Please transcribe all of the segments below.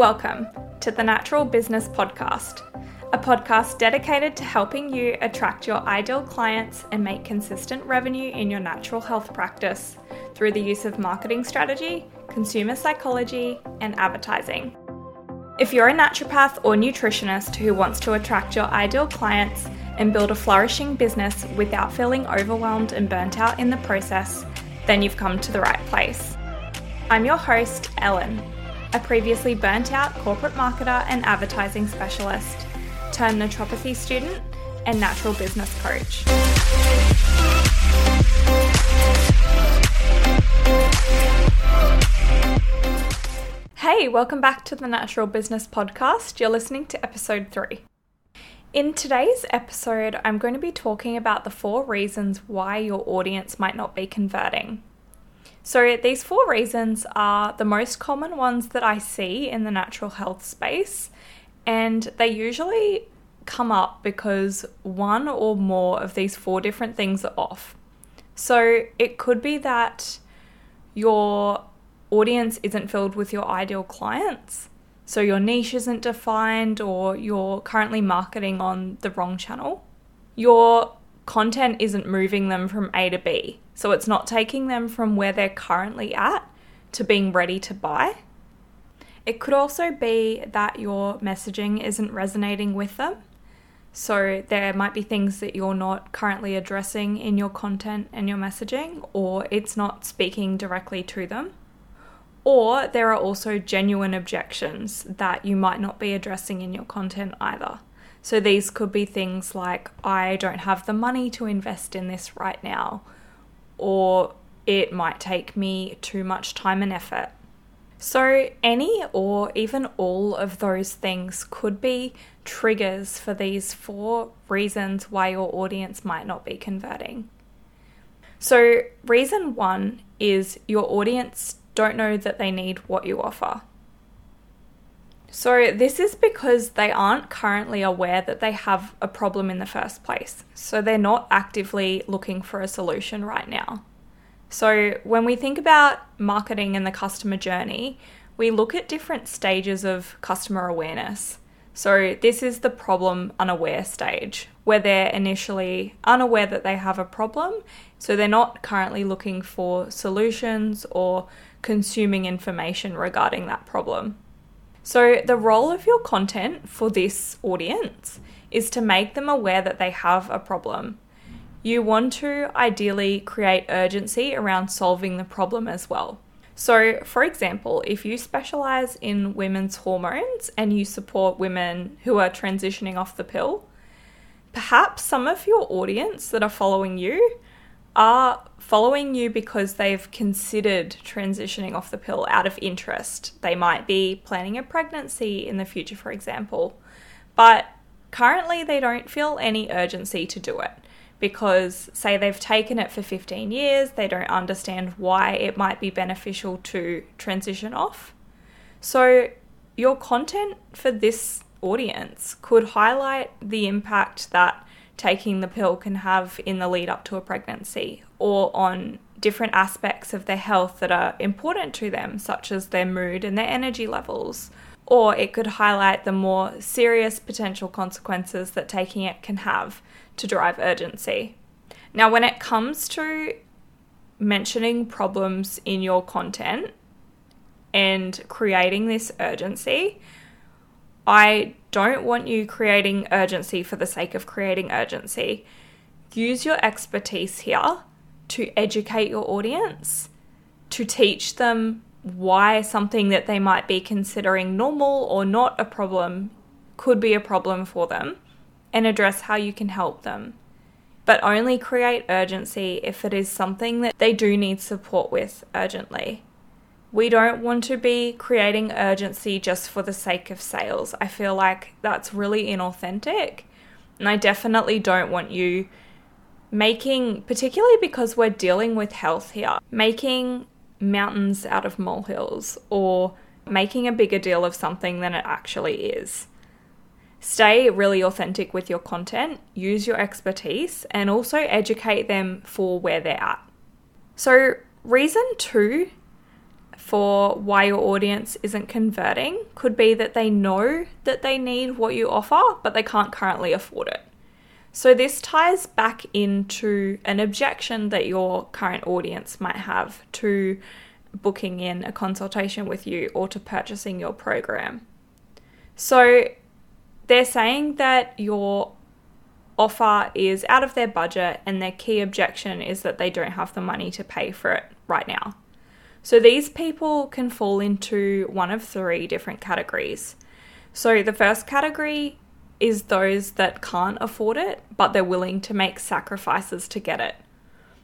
Welcome to the Natural Business Podcast, a podcast dedicated to helping you attract your ideal clients and make consistent revenue in your natural health practice through the use of marketing strategy, consumer psychology, and advertising. If you're a naturopath or nutritionist who wants to attract your ideal clients and build a flourishing business without feeling overwhelmed and burnt out in the process, then you've come to the right place. I'm your host, Ellen, a previously burnt out corporate marketer and advertising specialist, turned naturopathy student, and natural business coach. Hey, welcome back to the Natural Business Podcast. You're listening to episode three. In today's episode, I'm going to be talking about the four reasons why your audience might not be converting. So, these four reasons are the most common ones that I see in the natural health space, and they usually come up because one or more of these four different things are off. So, it could be that your audience isn't filled with your ideal clients so your niche isn't defined or you're currently marketing on the wrong channel. Your content isn't moving them from A to B. So it's not taking them from where they're currently at to being ready to buy. It could also be that your messaging isn't resonating with them. So there might be things that you're not currently addressing in your content and your messaging, or it's not speaking directly to them. Or there are also genuine objections that you might not be addressing in your content either. So these could be things like, I don't have the money to invest in this right now, or it might take me too much time and effort. So, any or even all of those things could be triggers for these four reasons why your audience might not be converting. So, reason one is your audience don't know that they need what you offer. So, this is because they aren't currently aware that they have a problem in the first place. So, they're not actively looking for a solution right now. So, when we think about marketing and the customer journey, we look at different stages of customer awareness. So, this is the problem unaware stage, where they're initially unaware that they have a problem. So, they're not currently looking for solutions or consuming information regarding that problem. So, the role of your content for this audience is to make them aware that they have a problem. You want to ideally create urgency around solving the problem as well. So, for example, if you specialize in women's hormones and you support women who are transitioning off the pill, perhaps some of your audience that are following you are following you because they've considered transitioning off the pill out of interest. They might be planning a pregnancy in the future, for example, but currently they don't feel any urgency to do it because, say, they've taken it for 15 years, they don't understand why it might be beneficial to transition off. So, your content for this audience could highlight the impact that taking the pill can have in the lead up to a pregnancy or on different aspects of their health that are important to them, such as their mood and their energy levels. Or it could highlight the more serious potential consequences that taking it can have to drive urgency. Now, when it comes to mentioning problems in your content and creating this urgency, I don't want you creating urgency for the sake of creating urgency. Use your expertise here to educate your audience, to teach them why something that they might be considering normal or not a problem could be a problem for them, and address how you can help them. But only create urgency if it is something that they do need support with urgently. We don't want to be creating urgency just for the sake of sales. I feel like that's really inauthentic. And I definitely don't want you making, particularly because we're dealing with health here, making mountains out of molehills or making a bigger deal of something than it actually is. Stay really authentic with your content, use your expertise, and also educate them for where they're at. So, reason two for why your audience isn't converting could be that they know that they need what you offer, but they can't currently afford it. So, this ties back into an objection that your current audience might have to booking in a consultation with you or to purchasing your program. So, they're saying that your offer is out of their budget, and their key objection is that they don't have the money to pay for it right now. So, these people can fall into one of three different categories. So, the first category is those that can't afford it, but they're willing to make sacrifices to get it.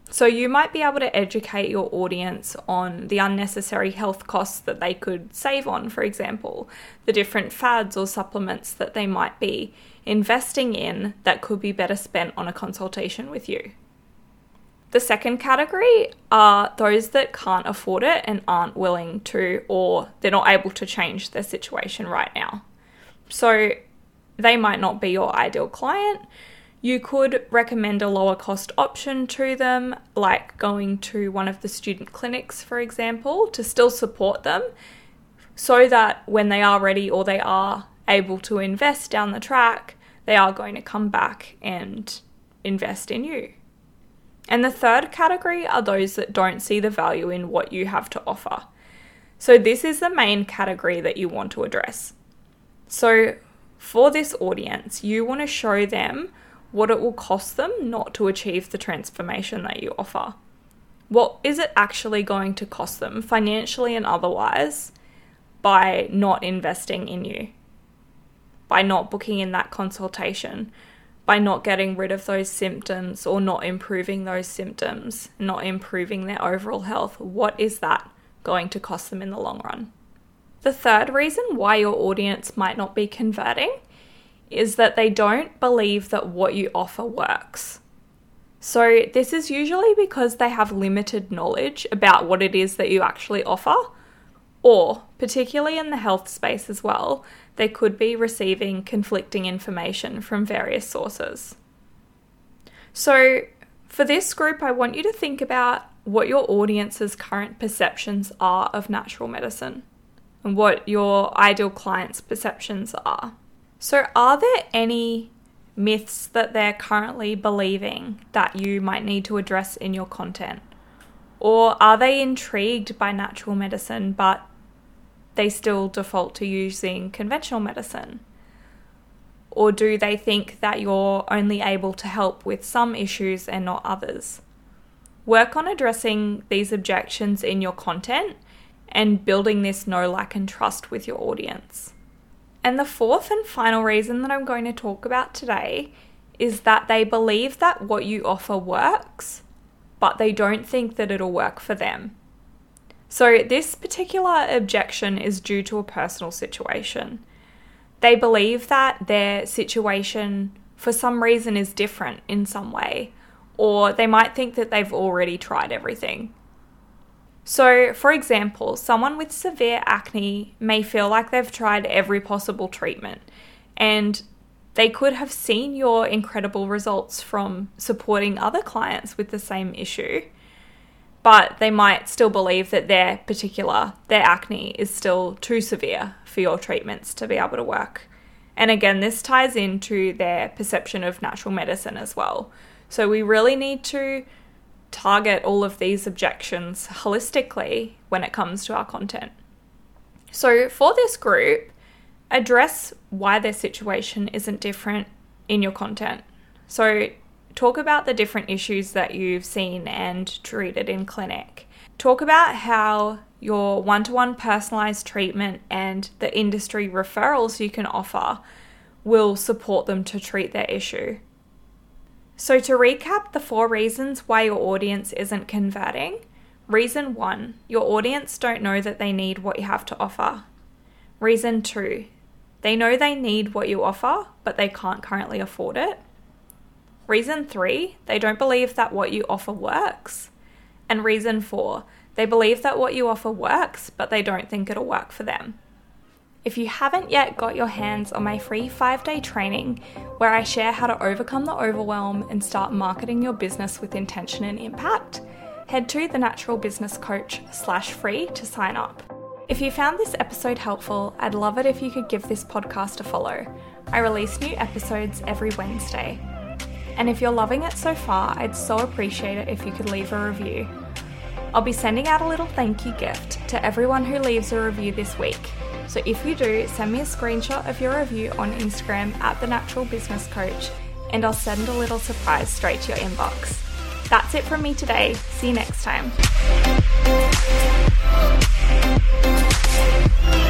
So, you might be able to educate your audience on the unnecessary health costs that they could save on, for example, the different fads or supplements that they might be investing in that could be better spent on a consultation with you. The second category are those that can't afford it and aren't willing to, or they're not able to change their situation right now. So, they might not be your ideal client. You could recommend a lower cost option to them, like going to one of the student clinics, for example, to still support them so that when they are ready or they are able to invest down the track, they are going to come back and invest in you. And the third category are those that don't see the value in what you have to offer. So, this is the main category that you want to address. So, for this audience, you want to show them what it will cost them not to achieve the transformation that you offer. What is it actually going to cost them, financially and otherwise, by not investing in you? By not booking in that consultation, by not getting rid of those symptoms or not improving those symptoms, not improving their overall health, what is that going to cost them in the long run? The third reason why your audience might not be converting is that they don't believe that what you offer works. So, this is usually because they have limited knowledge about what it is that you actually offer, or, particularly in the health space as well, they could be receiving conflicting information from various sources. So, for this group, I want you to think about what your audience's current perceptions are of natural medicine and what your ideal client's perceptions are. So, are there any myths that they're currently believing that you might need to address in your content? Or are they intrigued by natural medicine but they still default to using conventional medicine? Or do they think that you're only able to help with some issues and not others? Work on addressing these objections in your content and building this know, like, and trust with your audience. And the fourth and final reason that I'm going to talk about today is that they believe that what you offer works, but they don't think that it'll work for them. So, this particular objection is due to a personal situation. They believe that their situation, for some reason, is different in some way, or they might think that they've already tried everything so, for example, someone with severe acne may feel like they've tried every possible treatment and they could have seen your incredible results from supporting other clients with the same issue, but they might still believe that their particular, their acne is still too severe for your treatments to be able to work. And again, this ties into their perception of natural medicine as well. So, we really need to target all of these objections holistically when it comes to our content. So, for this group, address why their situation isn't different in your content. So, talk about the different issues that you've seen and treated in clinic. Talk about how your one to one personalized treatment and the industry referrals you can offer will support them to treat their issue. So, to recap the four reasons why your audience isn't converting reason one, your audience don't know that they need what you have to offer. Reason two, they know they need what you offer, but they can't currently afford it. Reason three, they don't believe that what you offer works. And reason four, they believe that what you offer works, but they don't think it'll work for them. If you haven't yet got your hands on my free five day training where I share how to overcome the overwhelm and start marketing your business with intention and impact, head to the Natural Business Coach slash free to sign up. If you found this episode helpful, I'd love it if you could give this podcast a follow. I release new episodes every Wednesday. And if you're loving it so far, I'd so appreciate it if you could leave a review. I'll be sending out a little thank you gift to everyone who leaves a review this week. So if you do, send me a screenshot of your review on Instagram at the Natural Business Coach, and I'll send a little surprise straight to your inbox. That's it from me today. See you next time. Peace.